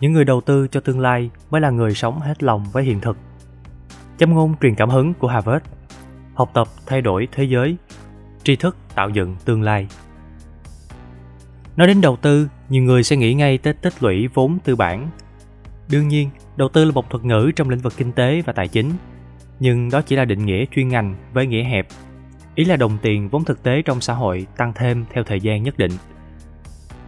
những người đầu tư cho tương lai mới là người sống hết lòng với hiện thực. Châm ngôn truyền cảm hứng của harvard. Học tập thay đổi thế giới. Tri thức tạo dựng tương lai. Nói đến đầu tư, nhiều người sẽ nghĩ ngay tới tích lũy vốn tư bản. Đương nhiên, đầu tư là một thuật ngữ trong lĩnh vực kinh tế và tài chính. Nhưng đó chỉ là định nghĩa chuyên ngành với nghĩa hẹp ý là đồng tiền vốn thực tế trong xã hội tăng thêm theo thời gian nhất định.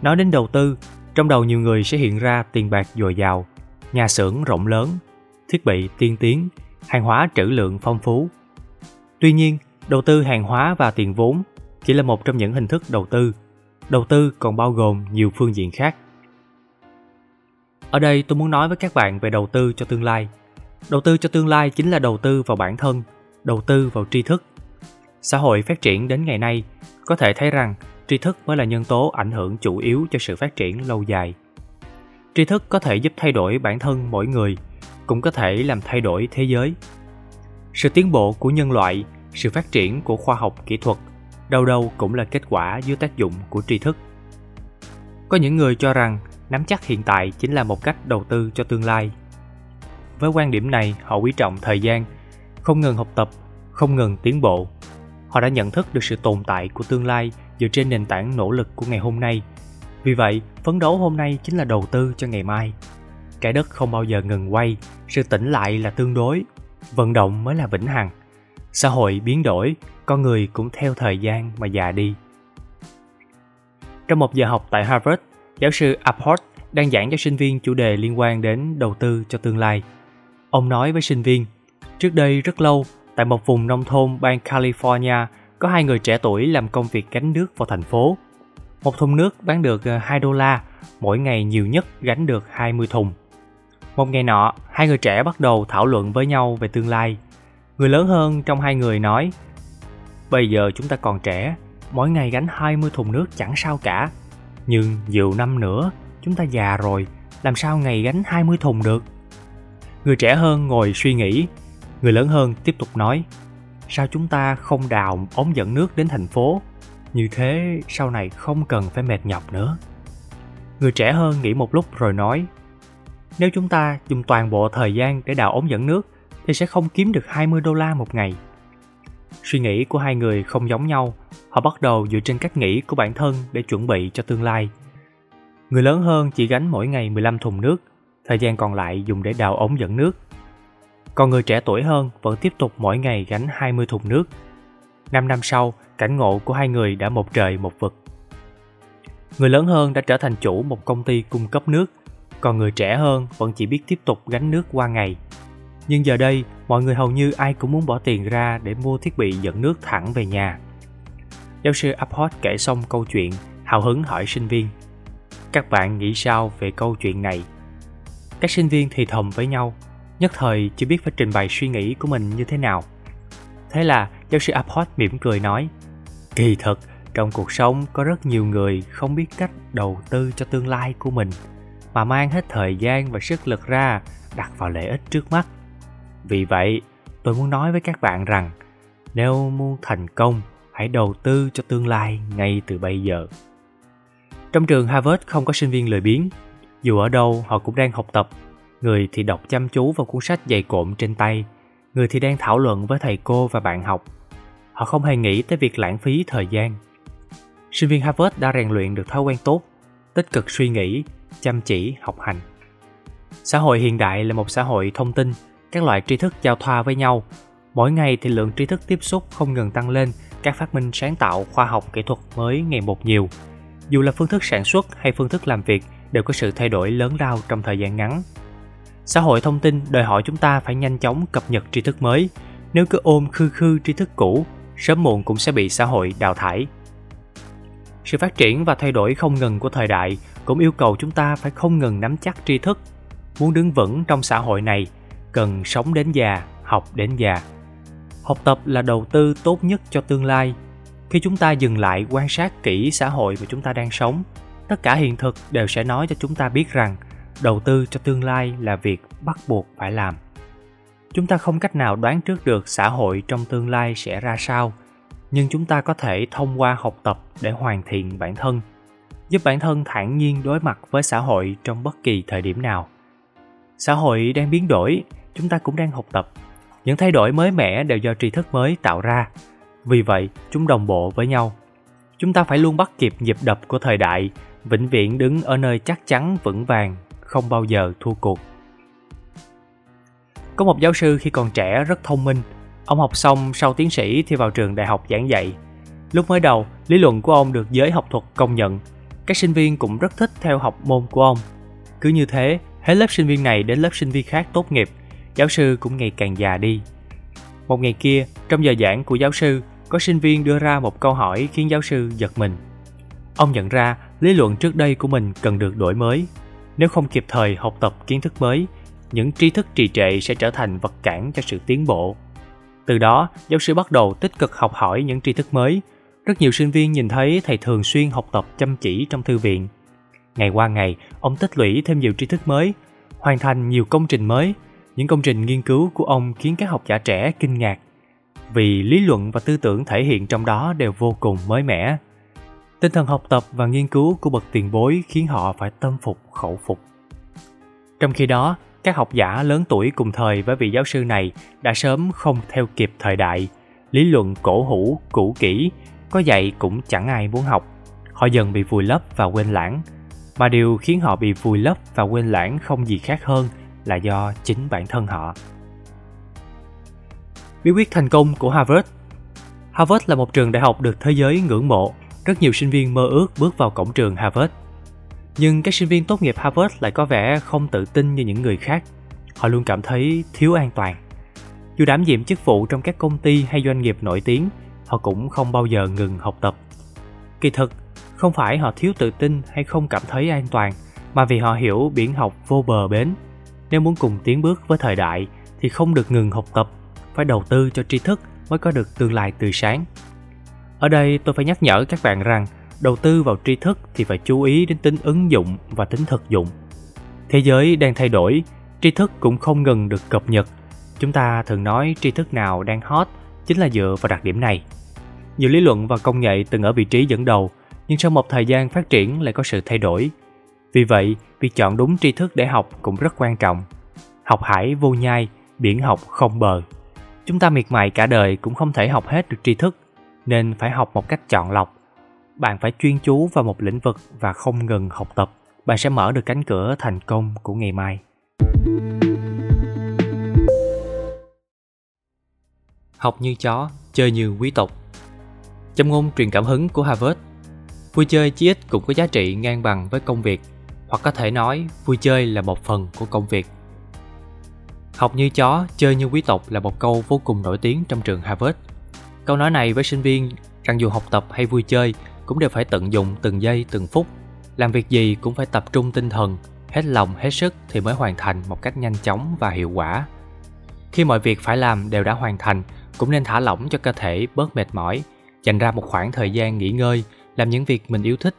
Nói đến đầu tư, trong đầu nhiều người sẽ hiện ra tiền bạc dồi dào, nhà xưởng rộng lớn, thiết bị tiên tiến, hàng hóa trữ lượng phong phú. Tuy nhiên, đầu tư hàng hóa và tiền vốn chỉ là một trong những hình thức đầu tư. Đầu tư còn bao gồm nhiều phương diện khác. Ở đây tôi muốn nói với các bạn về đầu tư cho tương lai. Đầu tư cho tương lai chính là đầu tư vào bản thân, đầu tư vào tri thức xã hội phát triển đến ngày nay, có thể thấy rằng tri thức mới là nhân tố ảnh hưởng chủ yếu cho sự phát triển lâu dài. Tri thức có thể giúp thay đổi bản thân mỗi người, cũng có thể làm thay đổi thế giới. Sự tiến bộ của nhân loại, sự phát triển của khoa học kỹ thuật đâu đâu cũng là kết quả dưới tác dụng của tri thức. Có những người cho rằng nắm chắc hiện tại chính là một cách đầu tư cho tương lai. Với quan điểm này, họ quý trọng thời gian, không ngừng học tập, không ngừng tiến bộ họ đã nhận thức được sự tồn tại của tương lai dựa trên nền tảng nỗ lực của ngày hôm nay. Vì vậy, phấn đấu hôm nay chính là đầu tư cho ngày mai. Trái đất không bao giờ ngừng quay, sự tỉnh lại là tương đối, vận động mới là vĩnh hằng. Xã hội biến đổi, con người cũng theo thời gian mà già đi. Trong một giờ học tại harvard, giáo sư Apport đang giảng cho sinh viên chủ đề liên quan đến đầu tư cho tương lai. Ông nói với sinh viên, trước đây rất lâu tại một vùng nông thôn bang california có hai người trẻ tuổi làm công việc gánh nước vào thành phố một thùng nước bán được ờ, 2 đô la, mỗi ngày nhiều nhất gánh được 20 thùng. Một ngày nọ, hai người trẻ bắt đầu thảo luận với nhau về tương lai. Người lớn hơn trong hai người nói, Bây giờ chúng ta còn trẻ, mỗi ngày gánh 20 thùng nước chẳng sao cả. Nhưng nhiều năm nữa, chúng ta già rồi, làm sao ngày gánh 20 thùng được? Người trẻ hơn ngồi suy nghĩ, người lớn hơn tiếp tục nói, sao chúng ta không đào ống dẫn nước đến thành phố như thế sau này không cần phải mệt nhọc nữa người trẻ hơn nghĩ một lúc rồi nói nếu chúng ta dùng toàn bộ thời gian để đào ống dẫn nước thì sẽ không kiếm được 20 đô la một ngày. Suy nghĩ của hai người không giống nhau, họ bắt đầu dựa trên cách nghĩ của bản thân để chuẩn bị cho tương lai. Người lớn hơn chỉ gánh mỗi ngày 15 thùng nước, thời gian còn lại dùng để đào ống dẫn nước. Còn người trẻ tuổi hơn vẫn tiếp tục mỗi ngày gánh 20 thùng nước. 5 năm sau, cảnh ngộ của hai người đã một trời một vực. Người lớn hơn đã trở thành chủ một công ty cung cấp nước, còn người trẻ hơn vẫn chỉ biết tiếp tục gánh nước qua ngày. Nhưng giờ đây, mọi người hầu như ai cũng muốn bỏ tiền ra để mua thiết bị dẫn nước thẳng về nhà. Giáo sư Apport kể xong câu chuyện, hào hứng hỏi sinh viên. Các bạn nghĩ sao về câu chuyện này? Các sinh viên thì thầm với nhau, nhất thời chưa biết phải trình bày suy nghĩ của mình như thế nào. Thế là giáo sư Apport mỉm cười nói, kỳ thật trong cuộc sống có rất nhiều người không biết cách đầu tư cho tương lai của mình mà mang hết thời gian và sức lực ra đặt vào lợi ích trước mắt. Vì vậy tôi muốn nói với các bạn rằng nếu muốn thành công hãy đầu tư cho tương lai ngay từ bây giờ. Trong trường harvard không có sinh viên lười biếng dù ở đâu họ cũng đang học tập người thì đọc chăm chú vào cuốn sách dày cộm trên tay. Người thì đang thảo luận với thầy cô và bạn học. Họ không hề nghĩ tới việc lãng phí thời gian. Sinh viên harvard đã rèn luyện được thói quen tốt, tích cực suy nghĩ, chăm chỉ, học hành. Xã hội hiện đại là một xã hội thông tin, các loại tri thức giao thoa với nhau. Mỗi ngày thì lượng tri thức tiếp xúc không ngừng tăng lên, các phát minh sáng tạo khoa học kỹ thuật mới ngày một nhiều. Dù là phương thức sản xuất hay phương thức làm việc đều có sự thay đổi lớn lao trong thời gian ngắn xã hội thông tin đòi hỏi chúng ta phải nhanh chóng cập nhật tri thức mới nếu cứ ôm khư khư tri thức cũ sớm muộn cũng sẽ bị xã hội đào thải. Sự phát triển và thay đổi không ngừng của thời đại cũng yêu cầu chúng ta phải không ngừng nắm chắc tri thức. Muốn đứng vững trong xã hội này, cần sống đến già, học đến già. Học tập là đầu tư tốt nhất cho tương lai. Khi chúng ta dừng lại quan sát kỹ xã hội mà chúng ta đang sống, tất cả hiện thực đều sẽ nói cho chúng ta biết rằng đầu tư cho tương lai là việc bắt buộc phải làm. Chúng ta không cách nào đoán trước được xã hội trong tương lai sẽ ra sao, nhưng chúng ta có thể thông qua học tập để hoàn thiện bản thân, giúp bản thân thản nhiên đối mặt với xã hội trong bất kỳ thời điểm nào. Xã hội đang biến đổi, chúng ta cũng đang học tập. Những thay đổi mới mẻ đều do tri thức mới tạo ra. Vì vậy, chúng đồng bộ với nhau. Chúng ta phải luôn bắt kịp nhịp đập của thời đại, vĩnh viễn đứng ở nơi chắc chắn vững vàng không bao giờ thua cuộc. Có một giáo sư khi còn trẻ rất thông minh. Ông học xong sau tiến sĩ thì vào trường đại học giảng dạy. Lúc mới đầu, lý luận của ông được giới học thuật công nhận. Các sinh viên cũng rất thích theo học môn của ông. Cứ như thế, hết lớp sinh viên này đến lớp sinh viên khác tốt nghiệp, giáo sư cũng ngày càng già đi. Một ngày kia, trong giờ giảng của giáo sư, có sinh viên đưa ra một câu hỏi khiến giáo sư giật mình. Ông nhận ra lý luận trước đây của mình cần được đổi mới nếu không kịp thời học tập kiến thức mới, những tri thức trì trệ sẽ trở thành vật cản cho sự tiến bộ. Từ đó, giáo sư bắt đầu tích cực học hỏi những tri thức mới. Rất nhiều sinh viên nhìn thấy thầy thường xuyên học tập chăm chỉ trong thư viện. Ngày qua ngày, ông tích lũy thêm nhiều tri thức mới, hoàn thành nhiều công trình mới. Những công trình nghiên cứu của ông khiến các học giả trẻ kinh ngạc, vì lý luận và tư tưởng thể hiện trong đó đều vô cùng mới mẻ tinh thần học tập và nghiên cứu của bậc tiền bối khiến họ phải tâm phục, khẩu phục. Trong khi đó, các học giả lớn tuổi cùng thời với vị giáo sư này đã sớm không theo kịp thời đại, lý luận cổ hủ, cũ kỹ, có dạy cũng chẳng ai muốn học. Họ dần bị vùi lấp và quên lãng. Mà điều khiến họ bị vùi lấp và quên lãng không gì khác hơn là do chính bản thân họ. Bí quyết thành công của harvard. Harvard là một trường đại học được thế giới ngưỡng mộ rất nhiều sinh viên mơ ước bước vào cổng trường harvard. Nhưng các sinh viên tốt nghiệp harvard lại có vẻ không tự tin như những người khác. Họ luôn cảm thấy thiếu an toàn. Dù đảm nhiệm chức vụ trong các công ty hay doanh nghiệp nổi tiếng, họ cũng không bao giờ ngừng học tập. Kỳ thực, không phải họ thiếu tự tin hay không cảm thấy an toàn, mà vì họ hiểu biển học vô bờ bến. Nếu muốn cùng tiến bước với thời đại thì không được ngừng học tập, phải đầu tư cho tri thức mới có được tương lai tươi sáng ở đây tôi phải nhắc nhở các bạn rằng, đầu tư vào tri thức thì phải chú ý đến tính ứng dụng và tính thực dụng. Thế giới đang thay đổi, tri thức cũng không ngừng được cập nhật. Chúng ta thường nói tri thức nào đang hot chính là dựa vào đặc điểm này. Nhiều lý luận và công nghệ từng ở vị trí dẫn đầu, nhưng sau một thời gian phát triển lại có sự thay đổi. Vì vậy, việc chọn đúng tri thức để học cũng rất quan trọng. Học hải vô nhai, biển học không bờ. Chúng ta miệt mài cả đời cũng không thể học hết được tri thức nên phải học một cách chọn lọc. Bạn phải chuyên chú vào một lĩnh vực và không ngừng học tập. Bạn sẽ mở được cánh cửa thành công của ngày mai. Học như chó, chơi như quý tộc. Châm ngôn truyền cảm hứng của harvard. Vui chơi chí ít cũng có giá trị ngang bằng với công việc, hoặc có thể nói vui chơi là một phần của công việc. Học như chó, chơi như quý tộc là một câu vô cùng nổi tiếng trong trường harvard câu nói này với sinh viên rằng dù học tập hay vui chơi cũng đều phải tận dụng từng giây, từng phút. Làm việc gì cũng phải tập trung tinh thần, hết lòng, hết sức thì mới hoàn thành một cách nhanh chóng và hiệu quả. Khi mọi việc phải làm đều đã hoàn thành, cũng nên thả lỏng cho cơ thể bớt mệt mỏi, dành ra một khoảng thời gian nghỉ ngơi, làm những việc mình yêu thích.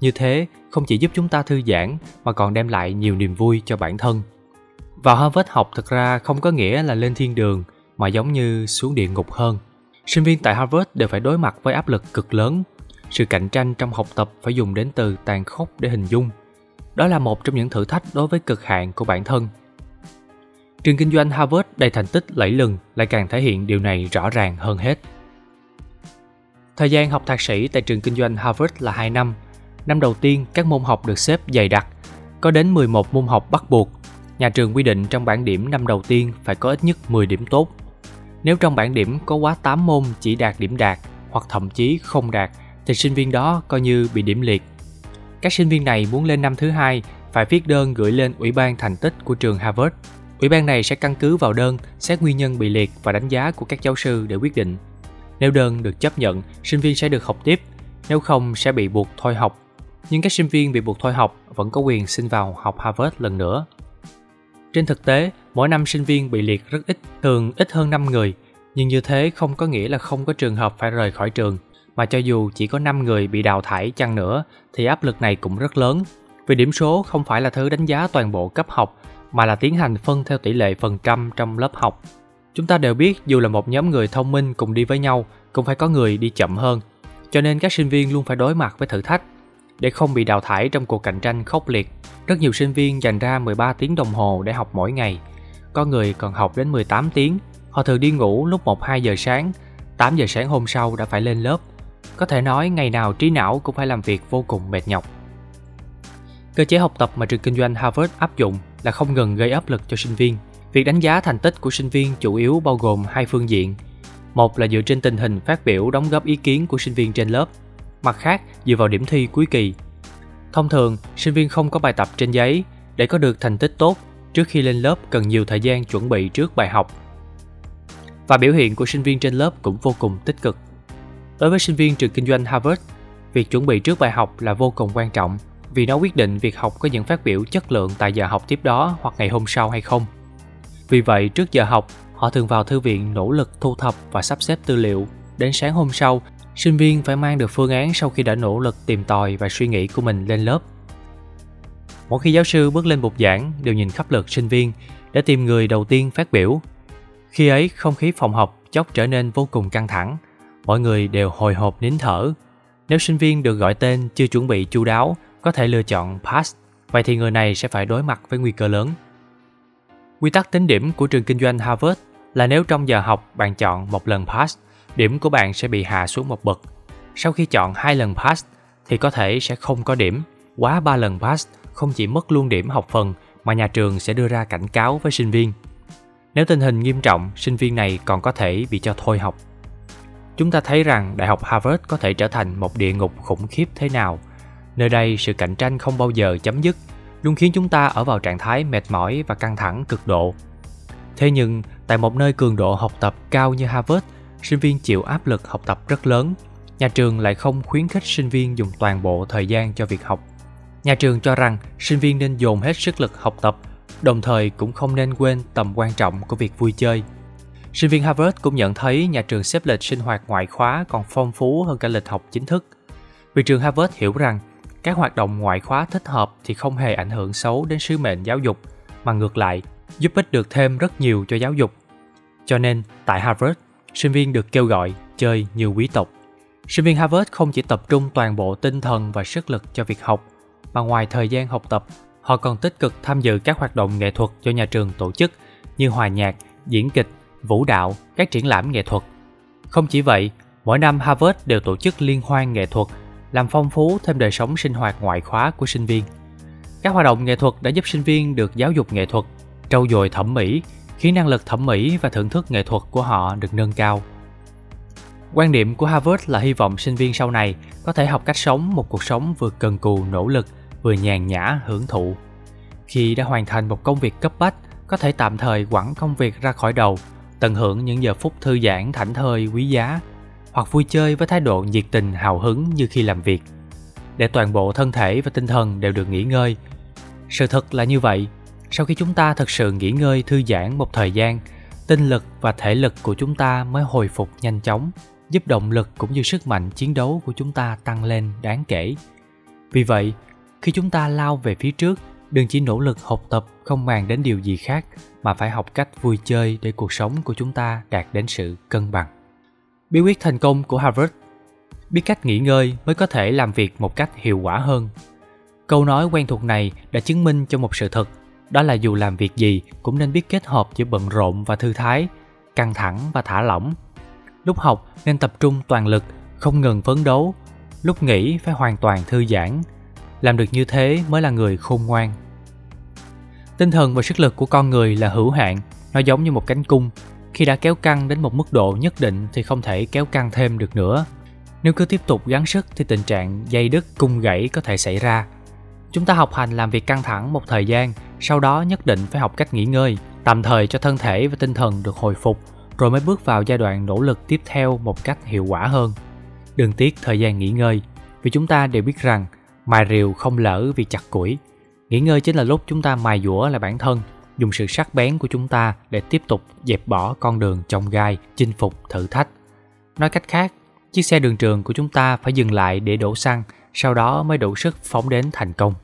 Như thế, không chỉ giúp chúng ta thư giãn mà còn đem lại nhiều niềm vui cho bản thân. Vào harvard học thực ra không có nghĩa là lên thiên đường, mà giống như xuống địa ngục hơn sinh viên tại harvard đều phải đối mặt với áp lực cực lớn. Sự cạnh tranh trong học tập phải dùng đến từ tàn khốc để hình dung. Đó là một trong những thử thách đối với cực hạn của bản thân. Trường kinh doanh harvard đầy thành tích lẫy lừng lại càng thể hiện điều này rõ ràng hơn hết. Thời gian học thạc sĩ tại trường kinh doanh harvard là 2 năm. Năm đầu tiên, các môn học được xếp dày đặc, có đến 11 môn học bắt buộc. Nhà trường quy định trong bảng điểm năm đầu tiên phải có ít nhất 10 điểm tốt nếu trong bảng điểm có quá 8 môn chỉ đạt điểm đạt hoặc thậm chí không đạt thì sinh viên đó coi như bị điểm liệt. Các sinh viên này muốn lên năm thứ hai phải viết đơn gửi lên Ủy ban thành tích của trường Harvard. Ủy ban này sẽ căn cứ vào đơn, xét nguyên nhân bị liệt và đánh giá của các giáo sư để quyết định. Nếu đơn được chấp nhận, sinh viên sẽ được học tiếp, nếu không sẽ bị buộc thôi học. Nhưng các sinh viên bị buộc thôi học vẫn có quyền xin vào học Harvard lần nữa. Trên thực tế, mỗi năm sinh viên bị liệt rất ít, thường ít hơn 5 người, nhưng như thế không có nghĩa là không có trường hợp phải rời khỏi trường mà cho dù chỉ có 5 người bị đào thải chăng nữa thì áp lực này cũng rất lớn. Vì điểm số không phải là thứ đánh giá toàn bộ cấp học mà là tiến hành phân theo tỷ lệ phần trăm trong lớp học. Chúng ta đều biết dù là một nhóm người thông minh cùng đi với nhau cũng phải có người đi chậm hơn, cho nên các sinh viên luôn phải đối mặt với thử thách. Để không bị đào thải trong cuộc cạnh tranh khốc liệt, rất nhiều sinh viên dành ra 13 tiếng đồng hồ để học mỗi ngày. Có người còn học đến 18 tiếng, họ thường đi ngủ lúc 1-2 giờ sáng, 8 giờ sáng hôm sau đã phải lên lớp. Có thể nói ngày nào trí não cũng phải làm việc vô cùng mệt nhọc. Cơ chế học tập mà trường kinh doanh Harvard áp dụng là không ngừng gây áp lực cho sinh viên. Việc đánh giá thành tích của sinh viên chủ yếu bao gồm hai phương diện. Một là dựa trên tình hình phát biểu đóng góp ý kiến của sinh viên trên lớp, mặt khác dựa vào điểm thi cuối kỳ. Thông thường, sinh viên không có bài tập trên giấy để có được thành tích tốt trước khi lên lớp cần nhiều thời gian chuẩn bị trước bài học. Và biểu hiện của sinh viên trên lớp cũng vô cùng tích cực. Đối với sinh viên trường kinh doanh Harvard, việc chuẩn bị trước bài học là vô cùng quan trọng vì nó quyết định việc học có những phát biểu chất lượng tại giờ học tiếp đó hoặc ngày hôm sau hay không. Vì vậy, trước giờ học, họ thường vào thư viện nỗ lực thu thập và sắp xếp tư liệu. Đến sáng hôm sau, sinh viên phải mang được phương án sau khi đã nỗ lực tìm tòi và suy nghĩ của mình lên lớp. Mỗi khi giáo sư bước lên bục giảng, đều nhìn khắp lượt sinh viên để tìm người đầu tiên phát biểu. Khi ấy, không khí phòng học chốc trở nên vô cùng căng thẳng. Mọi người đều hồi hộp nín thở. Nếu sinh viên được gọi tên chưa chuẩn bị chu đáo có thể lựa chọn pass, vậy thì người này sẽ phải đối mặt với nguy cơ lớn. Quy tắc tính điểm của trường kinh doanh Harvard là nếu trong giờ học bạn chọn một lần pass, điểm của bạn sẽ bị hạ xuống một bậc. Sau khi chọn hai lần pass thì có thể sẽ không có điểm. Quá ba lần pass không chỉ mất luôn điểm học phần mà nhà trường sẽ đưa ra cảnh cáo với sinh viên. Nếu tình hình nghiêm trọng, sinh viên này còn có thể bị cho thôi học. Chúng ta thấy rằng Đại học Harvard có thể trở thành một địa ngục khủng khiếp thế nào – Nơi đây sự cạnh tranh không bao giờ chấm dứt, luôn khiến chúng ta ở vào trạng thái mệt mỏi và căng thẳng cực độ. Thế nhưng, tại một nơi cường độ học tập cao như Harvard, sinh viên chịu áp lực học tập rất lớn. Nhà trường lại không khuyến khích sinh viên dùng toàn bộ thời gian cho việc học. Nhà trường cho rằng sinh viên nên dồn hết sức lực học tập, đồng thời cũng không nên quên tầm quan trọng của việc vui chơi. Sinh viên Harvard cũng nhận thấy nhà trường xếp lịch sinh hoạt ngoại khóa còn phong phú hơn cả lịch học chính thức. Vì trường Harvard hiểu rằng các hoạt động ngoại khóa thích hợp thì không hề ảnh hưởng xấu đến sứ mệnh giáo dục mà ngược lại giúp ích được thêm rất nhiều cho giáo dục cho nên tại harvard sinh viên được kêu gọi chơi như quý tộc sinh viên harvard không chỉ tập trung toàn bộ tinh thần và sức lực cho việc học mà ngoài thời gian học tập họ còn tích cực tham dự các hoạt động nghệ thuật do nhà trường tổ chức như hòa nhạc diễn kịch vũ đạo các triển lãm nghệ thuật không chỉ vậy mỗi năm harvard đều tổ chức liên hoan nghệ thuật làm phong phú thêm đời sống sinh hoạt ngoại khóa của sinh viên. Các hoạt động nghệ thuật đã giúp sinh viên được giáo dục nghệ thuật, trau dồi thẩm mỹ, khiến năng lực thẩm mỹ và thưởng thức nghệ thuật của họ được nâng cao. Quan điểm của Harvard là hy vọng sinh viên sau này có thể học cách sống một cuộc sống vừa cần cù nỗ lực, vừa nhàn nhã hưởng thụ. Khi đã hoàn thành một công việc cấp bách, có thể tạm thời quẳng công việc ra khỏi đầu, tận hưởng những giờ phút thư giãn thảnh thơi quý giá hoặc vui chơi với thái độ nhiệt tình hào hứng như khi làm việc để toàn bộ thân thể và tinh thần đều được nghỉ ngơi sự thật là như vậy sau khi chúng ta thực sự nghỉ ngơi, thư giãn một thời gian, tinh lực và thể lực của chúng ta mới hồi phục nhanh chóng, giúp động lực cũng như sức mạnh chiến đấu của chúng ta tăng lên đáng kể. Vì vậy, khi chúng ta lao về phía trước, đừng chỉ nỗ lực học tập không màng đến điều gì khác, mà phải học cách vui chơi để cuộc sống của chúng ta đạt đến sự cân bằng. Bí quyết thành công của Harvard. Biết cách nghỉ ngơi mới có thể làm việc một cách hiệu quả hơn. Câu nói quen thuộc này đã chứng minh cho một sự thật đó là dù làm việc gì cũng nên biết kết hợp giữa bận rộn và thư thái, căng thẳng và thả lỏng. Lúc học nên tập trung toàn lực, không ngừng phấn đấu. Lúc nghỉ phải hoàn toàn thư giãn. Làm được như thế mới là người khôn ngoan. Tinh thần và sức lực của con người là hữu hạn, nó giống như một cánh cung. Khi đã kéo căng đến một mức độ nhất định thì không thể kéo căng thêm được nữa. Nếu cứ tiếp tục gắng sức thì tình trạng dây đứt, cung gãy có thể xảy ra. Chúng ta học hành làm việc căng thẳng một thời gian, sau đó nhất định phải học cách nghỉ ngơi, tạm thời cho thân thể và tinh thần được hồi phục, rồi mới bước vào giai đoạn nỗ lực tiếp theo một cách hiệu quả hơn. Đừng tiếc thời gian nghỉ ngơi, vì chúng ta đều biết rằng mài rìu không lỡ vì chặt củi. Nghỉ ngơi chính là lúc chúng ta mài dũa lại bản thân, dùng sự sắc bén của chúng ta để tiếp tục dẹp bỏ con đường trong gai, chinh phục thử thách. Nói cách khác, chiếc xe đường trường của chúng ta phải dừng lại để đổ xăng, sau đó mới đủ sức phóng đến thành công.